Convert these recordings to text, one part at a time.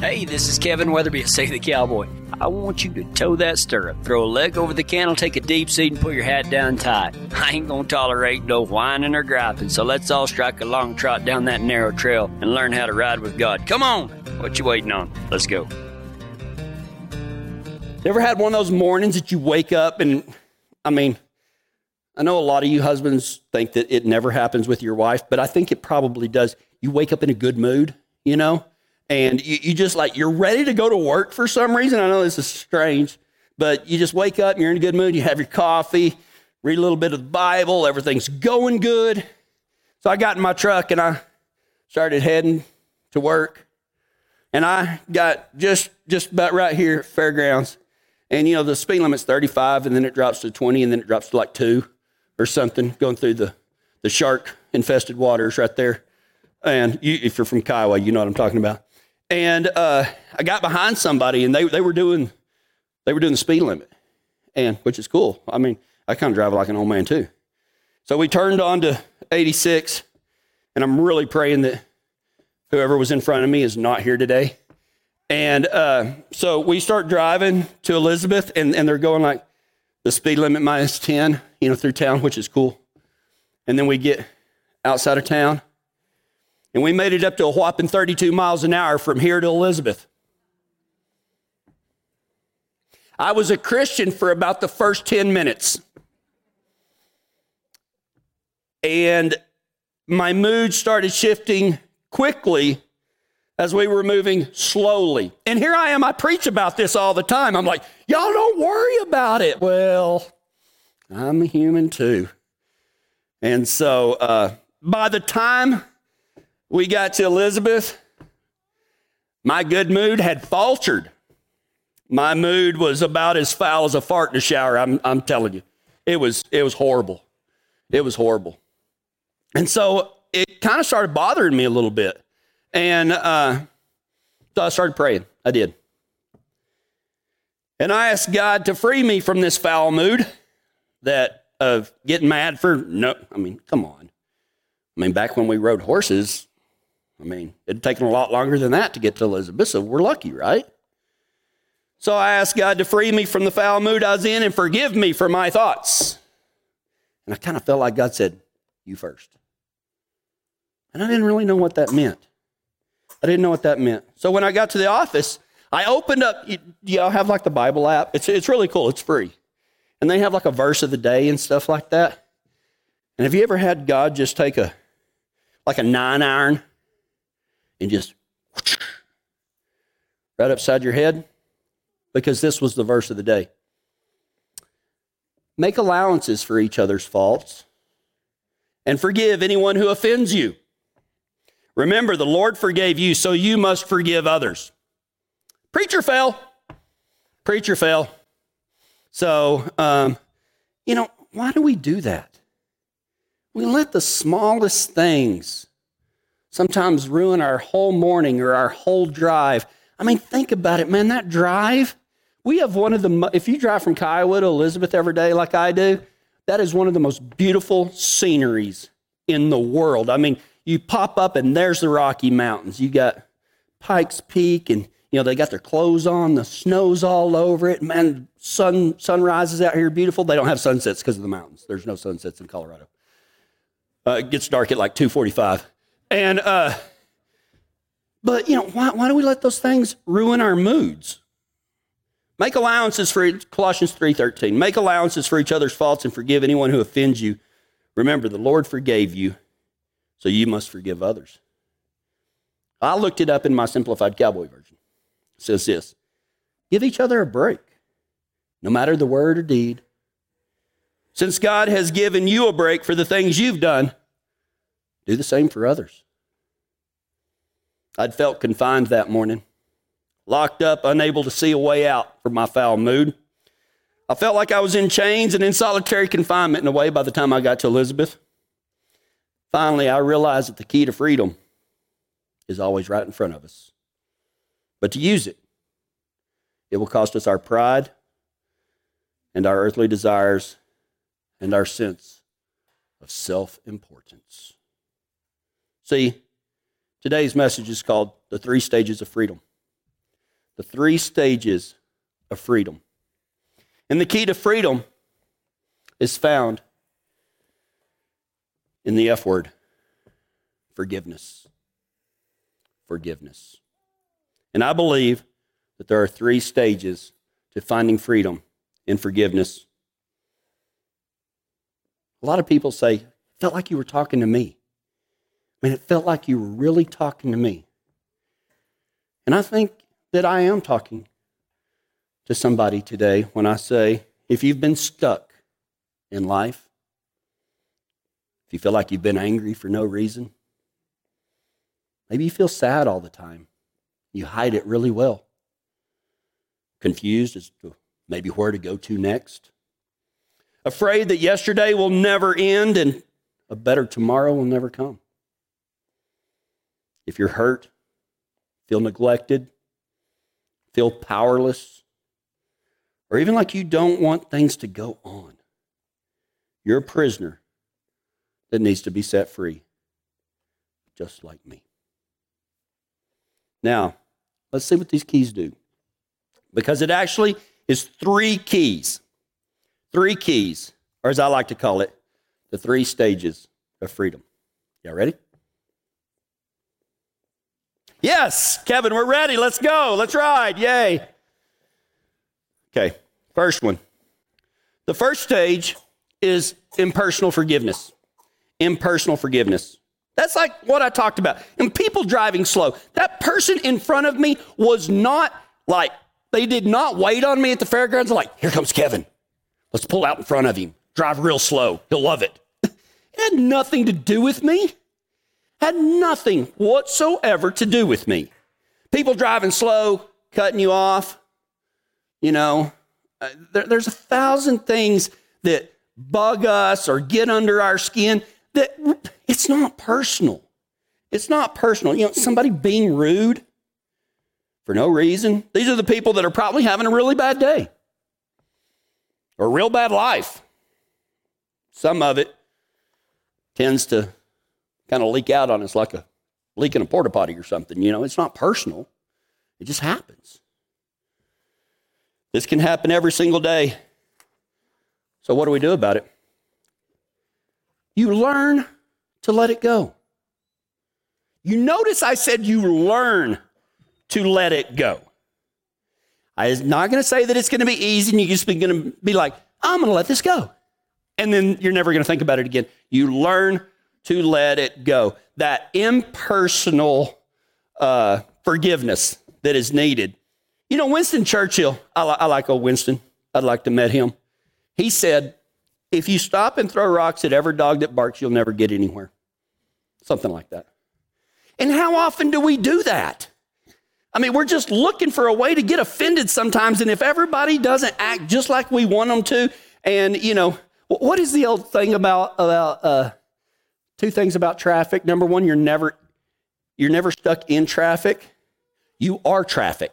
Hey, this is Kevin Weatherby of Say the Cowboy. I want you to toe that stirrup, throw a leg over the cantle, take a deep seat, and put your hat down tight. I ain't gonna tolerate no whining or griping, so let's all strike a long trot down that narrow trail and learn how to ride with God. Come on! What you waiting on? Let's go. Ever had one of those mornings that you wake up and, I mean, I know a lot of you husbands think that it never happens with your wife, but I think it probably does. You wake up in a good mood, you know? And you, you just like you're ready to go to work for some reason. I know this is strange, but you just wake up you're in a good mood. You have your coffee, read a little bit of the Bible, everything's going good. So I got in my truck and I started heading to work. And I got just just about right here at fairgrounds. And you know, the speed limit's 35 and then it drops to 20 and then it drops to like 2 or something going through the the shark infested waters right there. And you, if you're from Kiowa, you know what I'm talking about. And uh, I got behind somebody, and they, they were doing they were doing the speed limit, and which is cool. I mean, I kind of drive like an old man too. So we turned on to 86, and I'm really praying that whoever was in front of me is not here today. And uh, so we start driving to Elizabeth, and, and they're going like the speed limit minus 10, you know, through town, which is cool. And then we get outside of town, and we made it up to a whopping 32 miles an hour from here to Elizabeth. I was a Christian for about the first 10 minutes. And my mood started shifting quickly as we were moving slowly. And here I am, I preach about this all the time. I'm like, y'all don't worry about it. Well, I'm a human too. And so uh, by the time we got to Elizabeth, my good mood had faltered. My mood was about as foul as a fart in a shower. I'm, I'm telling you, it was, it was horrible. It was horrible. And so it kind of started bothering me a little bit. And uh, so I started praying. I did. And I asked God to free me from this foul mood that of getting mad for no, I mean, come on. I mean, back when we rode horses, I mean, it'd taken a lot longer than that to get to Elizabeth, so we're lucky, right? So I asked God to free me from the foul mood I was in and forgive me for my thoughts. And I kind of felt like God said, You first. And I didn't really know what that meant. I didn't know what that meant. So when I got to the office, I opened up, y'all have like the Bible app? It's, it's really cool, it's free. And they have like a verse of the day and stuff like that. And have you ever had God just take a, like a nine iron and just right upside your head because this was the verse of the day. Make allowances for each other's faults and forgive anyone who offends you. Remember, the Lord forgave you, so you must forgive others. Preacher fell. Preacher fell. So, um, you know, why do we do that? We let the smallest things sometimes ruin our whole morning or our whole drive. I mean, think about it, man. That drive, we have one of the, if you drive from Kiowa to Elizabeth every day like I do, that is one of the most beautiful sceneries in the world. I mean, you pop up and there's the Rocky Mountains. You got Pikes Peak and, you know, they got their clothes on, the snow's all over it. Man, sun, sunrises out here beautiful. They don't have sunsets because of the mountains. There's no sunsets in Colorado. Uh, it gets dark at like 245. And, uh, but, you know, why, why do we let those things ruin our moods? Make allowances for Colossians 3:13. Make allowances for each other's faults and forgive anyone who offends you. Remember, the Lord forgave you, so you must forgive others. I looked it up in my simplified cowboy version. It says this: Give each other a break, no matter the word or deed. Since God has given you a break for the things you've done, do the same for others. I'd felt confined that morning, locked up, unable to see a way out from my foul mood. I felt like I was in chains and in solitary confinement in a way by the time I got to Elizabeth. Finally, I realized that the key to freedom is always right in front of us. But to use it, it will cost us our pride and our earthly desires and our sense of self importance. See, today's message is called The Three Stages of Freedom. the three stages of freedom. And the key to freedom is found in the F word forgiveness. Forgiveness. And I believe that there are three stages to finding freedom in forgiveness. A lot of people say, felt like you were talking to me. I mean, it felt like you were really talking to me. And I think that I am talking to somebody today when I say, if you've been stuck in life, if you feel like you've been angry for no reason, maybe you feel sad all the time. You hide it really well. Confused as to maybe where to go to next. Afraid that yesterday will never end and a better tomorrow will never come. If you're hurt, feel neglected, feel powerless, or even like you don't want things to go on, you're a prisoner that needs to be set free, just like me. Now, let's see what these keys do. Because it actually is three keys. Three keys, or as I like to call it, the three stages of freedom. Y'all ready? Yes, Kevin, we're ready. Let's go. Let's ride. Yay. Okay, first one. The first stage is impersonal forgiveness. Impersonal forgiveness. That's like what I talked about. And people driving slow. That person in front of me was not like, they did not wait on me at the fairgrounds. Like, here comes Kevin. Let's pull out in front of him. Drive real slow. He'll love it. it had nothing to do with me had nothing whatsoever to do with me. People driving slow, cutting you off, you know, uh, there, there's a thousand things that bug us or get under our skin that it's not personal. It's not personal. You know, somebody being rude for no reason. These are the people that are probably having a really bad day or a real bad life. Some of it tends to kind of leak out on us like a leak in a porta potty or something. You know, it's not personal, it just happens. This can happen every single day. So, what do we do about it? You learn to let it go. You notice I said you learn to let it go. I'm not going to say that it's going to be easy and you're just going to be like, I'm going to let this go. And then you're never going to think about it again. You learn to let it go. That impersonal uh, forgiveness that is needed. You know, Winston Churchill, I, li- I like old Winston. I'd like to meet him. He said, if you stop and throw rocks at every dog that barks, you'll never get anywhere. Something like that. And how often do we do that? I mean, we're just looking for a way to get offended sometimes. And if everybody doesn't act just like we want them to, and, you know, what is the old thing about, about uh, Two things about traffic. Number one, you're never you're never stuck in traffic. You are traffic,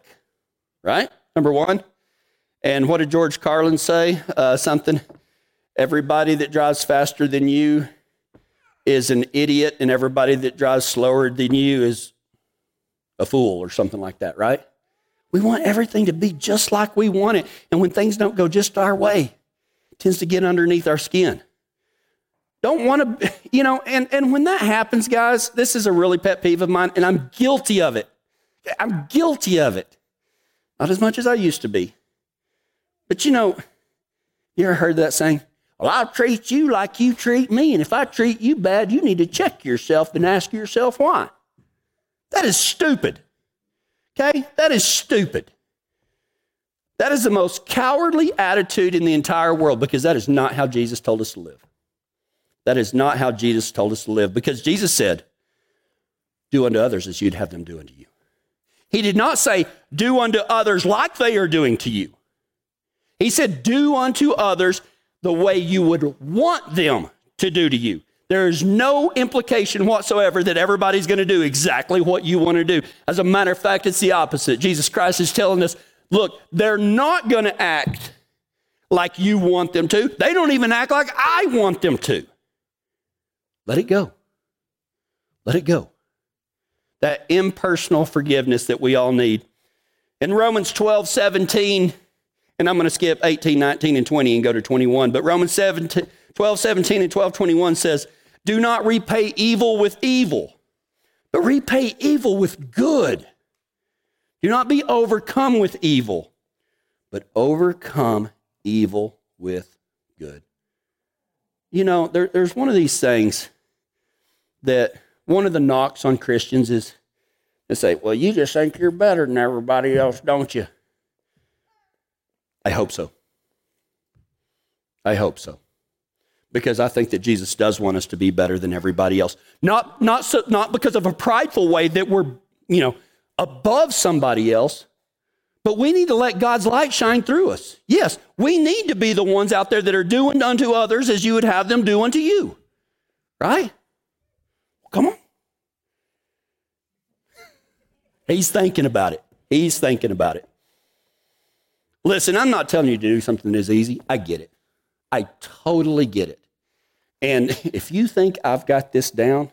right? Number one. And what did George Carlin say? Uh, something. Everybody that drives faster than you is an idiot, and everybody that drives slower than you is a fool, or something like that, right? We want everything to be just like we want it. And when things don't go just our way, it tends to get underneath our skin don't want to, you know, and, and when that happens, guys, this is a really pet peeve of mine, and I'm guilty of it. I'm guilty of it. Not as much as I used to be. But you know, you ever heard that saying? Well, I'll treat you like you treat me, and if I treat you bad, you need to check yourself and ask yourself why. That is stupid. Okay? That is stupid. That is the most cowardly attitude in the entire world because that is not how Jesus told us to live. That is not how Jesus told us to live because Jesus said, Do unto others as you'd have them do unto you. He did not say, Do unto others like they are doing to you. He said, Do unto others the way you would want them to do to you. There is no implication whatsoever that everybody's going to do exactly what you want to do. As a matter of fact, it's the opposite. Jesus Christ is telling us, look, they're not going to act like you want them to. They don't even act like I want them to. Let it go. Let it go. That impersonal forgiveness that we all need. In Romans 12, 17, and I'm going to skip 18, 19, and 20 and go to 21, but Romans 17, 12, 17, and 12, 21 says, Do not repay evil with evil, but repay evil with good. Do not be overcome with evil, but overcome evil with good. You know, there, there's one of these things that one of the knocks on Christians is they say, Well, you just think you're better than everybody else, don't you? I hope so. I hope so. Because I think that Jesus does want us to be better than everybody else. Not, not, so, not because of a prideful way that we're, you know, above somebody else, but we need to let God's light shine through us. Yes, we need to be the ones out there that are doing unto others as you would have them do unto you. Right? Come on. He's thinking about it. He's thinking about it. Listen, I'm not telling you to do something that's easy. I get it. I totally get it. And if you think I've got this down,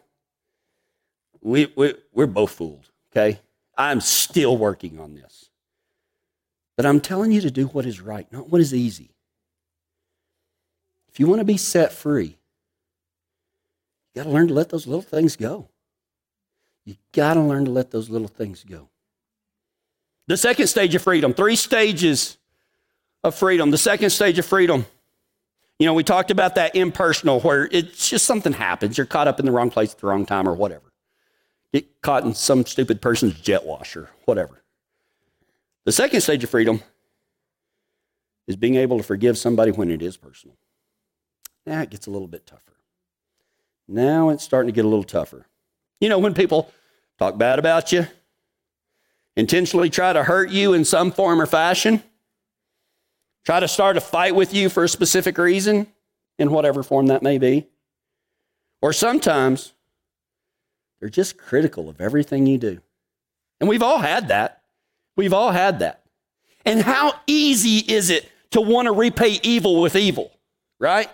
we, we, we're both fooled, okay? I'm still working on this. But I'm telling you to do what is right, not what is easy. If you want to be set free, you got to learn to let those little things go. You got to learn to let those little things go. The second stage of freedom, three stages of freedom. The second stage of freedom, you know, we talked about that impersonal where it's just something happens. You're caught up in the wrong place at the wrong time or whatever. Get caught in some stupid person's jet washer, whatever. The second stage of freedom is being able to forgive somebody when it is personal. Now it gets a little bit tougher. Now it's starting to get a little tougher. You know, when people talk bad about you, intentionally try to hurt you in some form or fashion, try to start a fight with you for a specific reason, in whatever form that may be, or sometimes they're just critical of everything you do. And we've all had that. We've all had that. And how easy is it to want to repay evil with evil, right?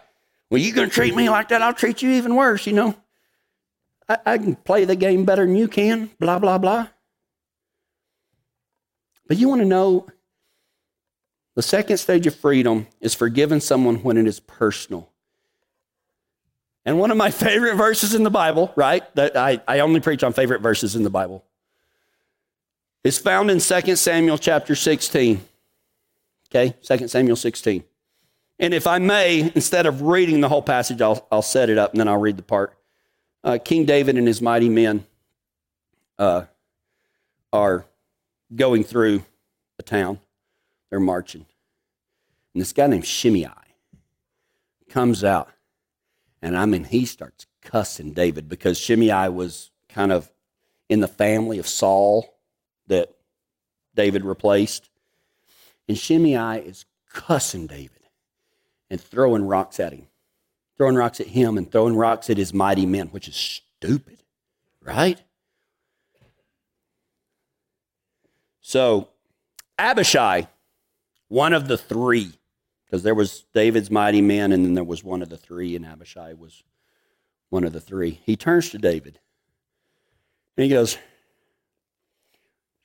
Well, you're going to treat me like that, I'll treat you even worse, you know. I, I can play the game better than you can, blah, blah, blah. But you want to know the second stage of freedom is forgiving someone when it is personal. And one of my favorite verses in the Bible, right? That I, I only preach on favorite verses in the Bible, is found in 2 Samuel chapter 16. Okay, 2 Samuel 16. And if I may, instead of reading the whole passage, I'll, I'll set it up and then I'll read the part. Uh, King David and his mighty men uh, are going through a town. They're marching. And this guy named Shimei comes out. And I mean, he starts cussing David because Shimei was kind of in the family of Saul that David replaced. And Shimei is cussing David and throwing rocks at him, throwing rocks at him and throwing rocks at his mighty men, which is stupid, right? So, Abishai, one of the three, because there was David's mighty men, and then there was one of the three, and Abishai was one of the three. He turns to David and he goes,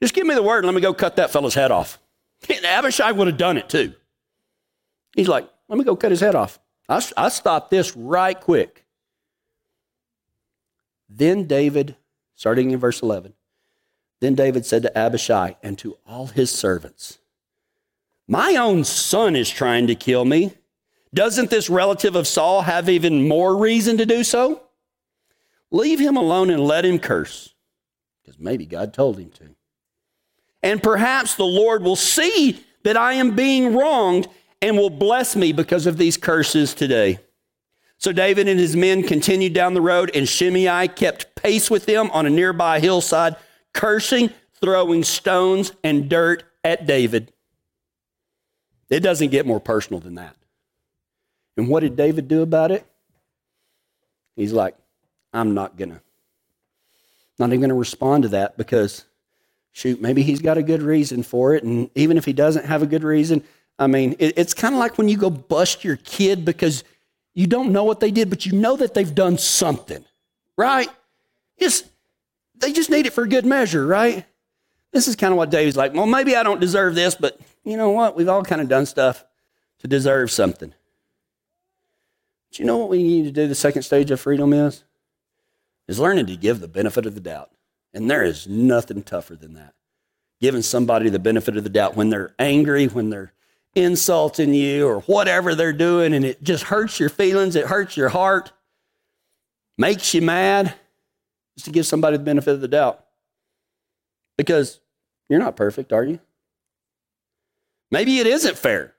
Just give me the word and let me go cut that fellow's head off. And Abishai would have done it too. He's like, let me go cut his head off. I, I stopped this right quick. Then David, starting in verse 11, then David said to Abishai and to all his servants, My own son is trying to kill me. Doesn't this relative of Saul have even more reason to do so? Leave him alone and let him curse, because maybe God told him to. And perhaps the Lord will see that I am being wronged and will bless me because of these curses today. So David and his men continued down the road, and Shimei kept pace with them on a nearby hillside, cursing, throwing stones and dirt at David. It doesn't get more personal than that. And what did David do about it? He's like, I'm not gonna, not even gonna respond to that because, shoot, maybe he's got a good reason for it. And even if he doesn't have a good reason, I mean, it, it's kind of like when you go bust your kid because you don't know what they did, but you know that they've done something, right? Just, they just need it for good measure, right? This is kind of what David's like. Well, maybe I don't deserve this, but you know what? We've all kind of done stuff to deserve something. But you know what we need to do? The second stage of freedom is? Is learning to give the benefit of the doubt. And there is nothing tougher than that. Giving somebody the benefit of the doubt when they're angry, when they're insulting you, or whatever they're doing, and it just hurts your feelings, it hurts your heart, makes you mad, just to give somebody the benefit of the doubt. Because you're not perfect, are you? Maybe it isn't fair.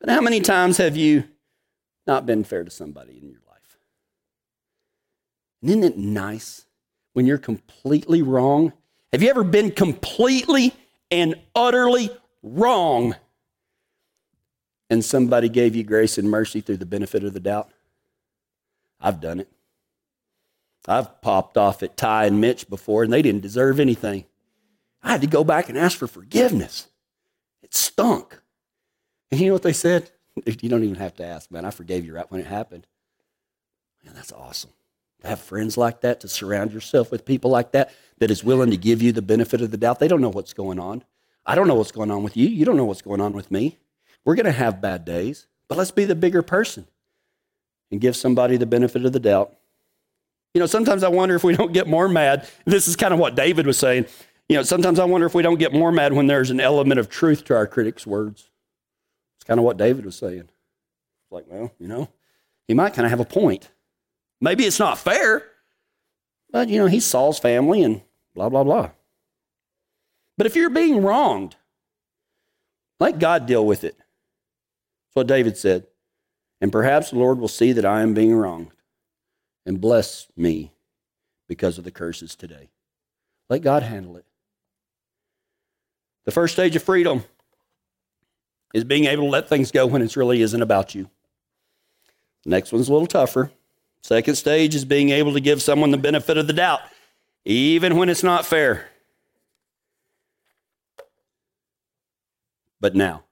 But how many times have you not been fair to somebody in your life? And isn't it nice when you're completely wrong? Have you ever been completely and utterly wrong and somebody gave you grace and mercy through the benefit of the doubt? I've done it. I've popped off at Ty and Mitch before, and they didn't deserve anything. I had to go back and ask for forgiveness. It stunk. And you know what they said? You don't even have to ask, man. I forgave you right when it happened. Man, that's awesome. To have friends like that, to surround yourself with people like that, that is willing to give you the benefit of the doubt. They don't know what's going on. I don't know what's going on with you. You don't know what's going on with me. We're going to have bad days, but let's be the bigger person and give somebody the benefit of the doubt. You know, sometimes I wonder if we don't get more mad. This is kind of what David was saying. You know, sometimes I wonder if we don't get more mad when there's an element of truth to our critics' words. It's kind of what David was saying. It's like, well, you know, he might kind of have a point. Maybe it's not fair, but, you know, he's Saul's family and blah, blah, blah. But if you're being wronged, let God deal with it. That's what David said. And perhaps the Lord will see that I am being wronged and bless me because of the curses today. Let God handle it. The first stage of freedom is being able to let things go when it really isn't about you. The next one's a little tougher. Second stage is being able to give someone the benefit of the doubt, even when it's not fair. But now,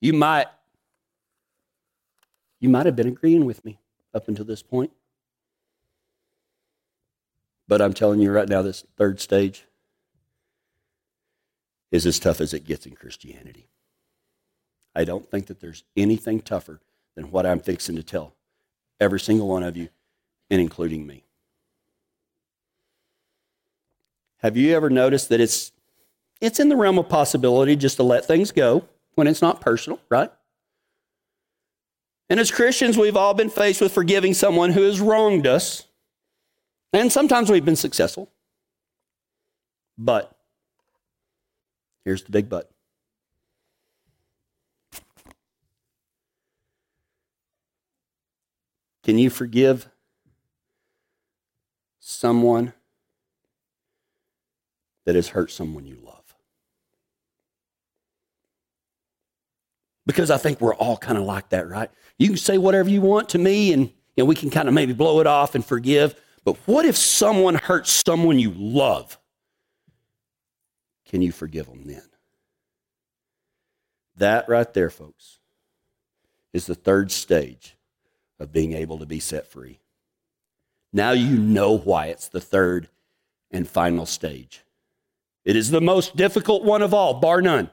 you might you might have been agreeing with me up until this point. But I'm telling you right now, this third stage is as tough as it gets in Christianity. I don't think that there's anything tougher than what I'm fixing to tell every single one of you, and including me. Have you ever noticed that it's it's in the realm of possibility just to let things go when it's not personal, right? And as Christians, we've all been faced with forgiving someone who has wronged us. And sometimes we've been successful. But, here's the big but. Can you forgive someone that has hurt someone you love? Because I think we're all kind of like that, right? You can say whatever you want to me and know, we can kind of maybe blow it off and forgive. But what if someone hurts someone you love? Can you forgive them then? That right there, folks, is the third stage of being able to be set free. Now you know why it's the third and final stage. It is the most difficult one of all, bar none.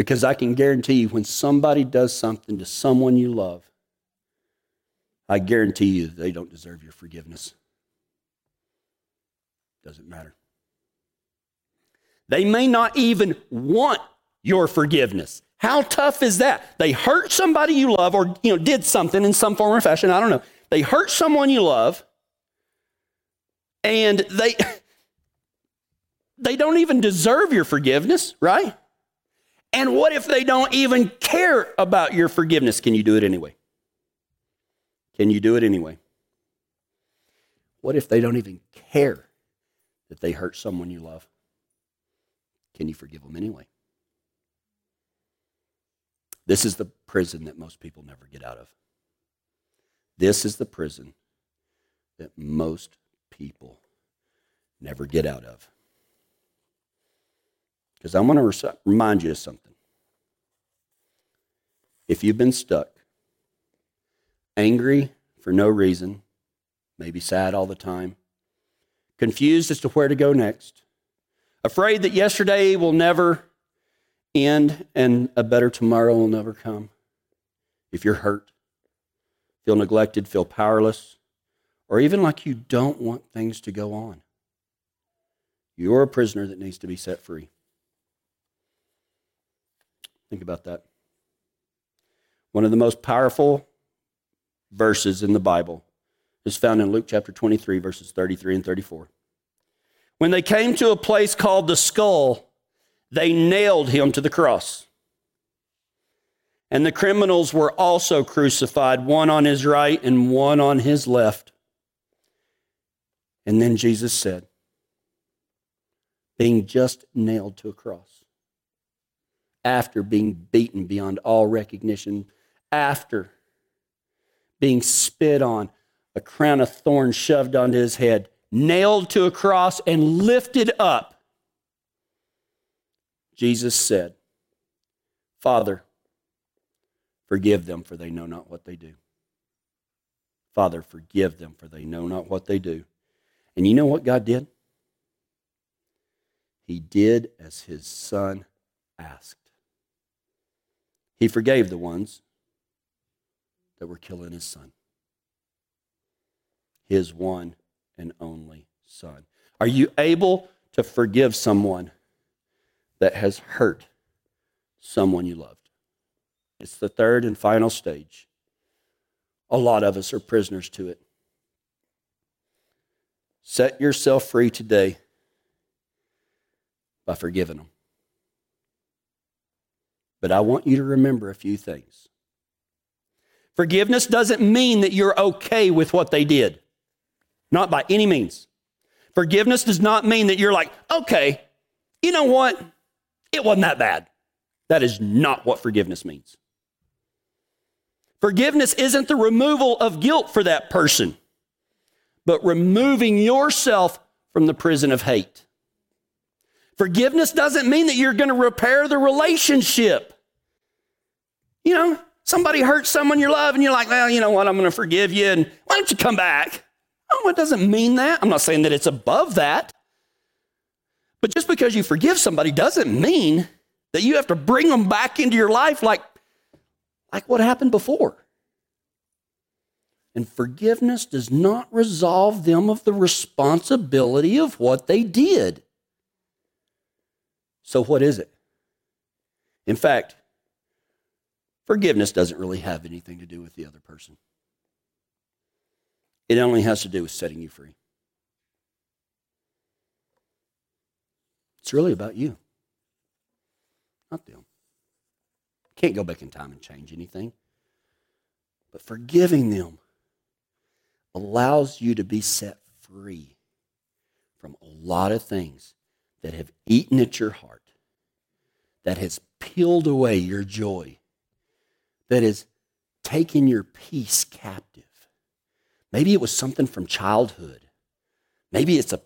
Because I can guarantee you, when somebody does something to someone you love, I guarantee you they don't deserve your forgiveness. Doesn't matter. They may not even want your forgiveness. How tough is that? They hurt somebody you love or you know did something in some form or fashion, I don't know. They hurt someone you love and they they don't even deserve your forgiveness, right? And what if they don't even care about your forgiveness? Can you do it anyway? Can you do it anyway? What if they don't even care that they hurt someone you love? Can you forgive them anyway? This is the prison that most people never get out of. This is the prison that most people never get out of. Because I want to remind you of something. If you've been stuck, angry for no reason, maybe sad all the time, confused as to where to go next, afraid that yesterday will never end and a better tomorrow will never come. If you're hurt, feel neglected, feel powerless, or even like you don't want things to go on, you're a prisoner that needs to be set free. Think about that. One of the most powerful verses in the Bible is found in Luke chapter 23, verses 33 and 34. When they came to a place called the skull, they nailed him to the cross. And the criminals were also crucified, one on his right and one on his left. And then Jesus said, being just nailed to a cross, after being beaten beyond all recognition, after being spit on, a crown of thorns shoved onto his head, nailed to a cross, and lifted up, Jesus said, Father, forgive them, for they know not what they do. Father, forgive them, for they know not what they do. And you know what God did? He did as his son asked. He forgave the ones that were killing his son his one and only Son. Are you able to forgive someone that has hurt someone you loved? It's the third and final stage. A lot of us are prisoners to it. Set yourself free today by forgiving them. But I want you to remember a few things. Forgiveness doesn't mean that you're okay with what they did. Not by any means. Forgiveness does not mean that you're like, okay, you know what? It wasn't that bad. That is not what forgiveness means. Forgiveness isn't the removal of guilt for that person, but removing yourself from the prison of hate. Forgiveness doesn't mean that you're going to repair the relationship. You know, somebody hurts someone you love, and you're like, well, you know what? I'm going to forgive you, and why don't you come back? Oh, it doesn't mean that. I'm not saying that it's above that. But just because you forgive somebody doesn't mean that you have to bring them back into your life like, like what happened before. And forgiveness does not resolve them of the responsibility of what they did. So, what is it? In fact, forgiveness doesn't really have anything to do with the other person. It only has to do with setting you free. It's really about you, not them. Can't go back in time and change anything. But forgiving them allows you to be set free from a lot of things that have eaten at your heart, that has peeled away your joy, that has taken your peace captive. Maybe it was something from childhood. Maybe it's a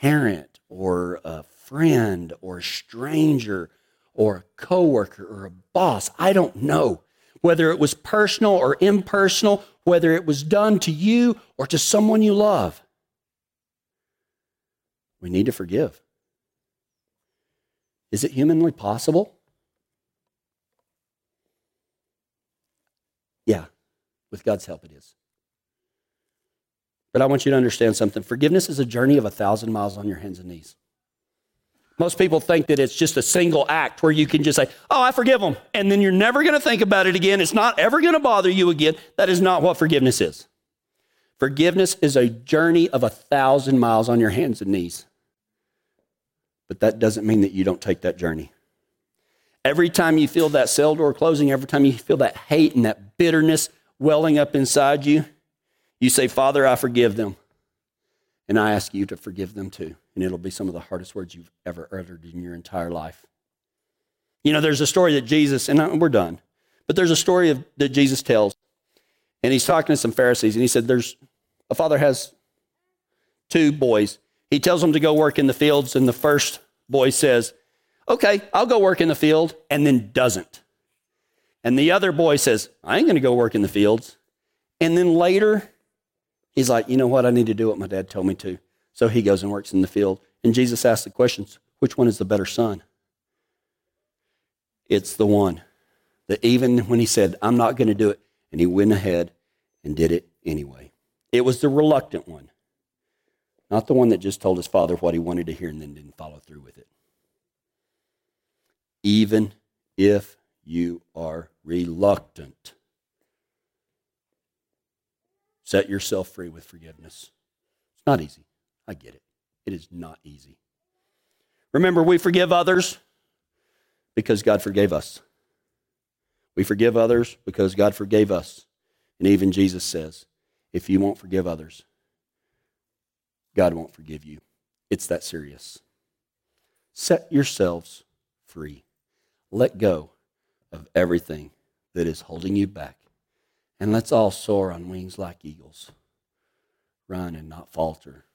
parent or a friend or a stranger or a coworker or a boss. I don't know whether it was personal or impersonal, whether it was done to you or to someone you love. We need to forgive. Is it humanly possible? Yeah, with God's help, it is. But I want you to understand something. Forgiveness is a journey of a thousand miles on your hands and knees. Most people think that it's just a single act where you can just say, Oh, I forgive them. And then you're never going to think about it again. It's not ever going to bother you again. That is not what forgiveness is. Forgiveness is a journey of a thousand miles on your hands and knees. But that doesn't mean that you don't take that journey. Every time you feel that cell door closing, every time you feel that hate and that bitterness welling up inside you, you say, Father, I forgive them. And I ask you to forgive them too. And it'll be some of the hardest words you've ever uttered in your entire life. You know, there's a story that Jesus, and we're done, but there's a story of, that Jesus tells. And he's talking to some Pharisees, and he said, There's a father has two boys. He tells them to go work in the fields, and the first boy says, Okay, I'll go work in the field, and then doesn't. And the other boy says, I ain't going to go work in the fields. And then later, He's like, you know what? I need to do what my dad told me to. So he goes and works in the field. And Jesus asks the questions which one is the better son? It's the one that even when he said, I'm not going to do it, and he went ahead and did it anyway. It was the reluctant one, not the one that just told his father what he wanted to hear and then didn't follow through with it. Even if you are reluctant, set yourself free with forgiveness. It's not easy. I get it. It is not easy. Remember, we forgive others because God forgave us. We forgive others because God forgave us. And even Jesus says, if you won't forgive others, God won't forgive you. It's that serious. Set yourselves free. Let go of everything that is holding you back. And let's all soar on wings like eagles. Run and not falter.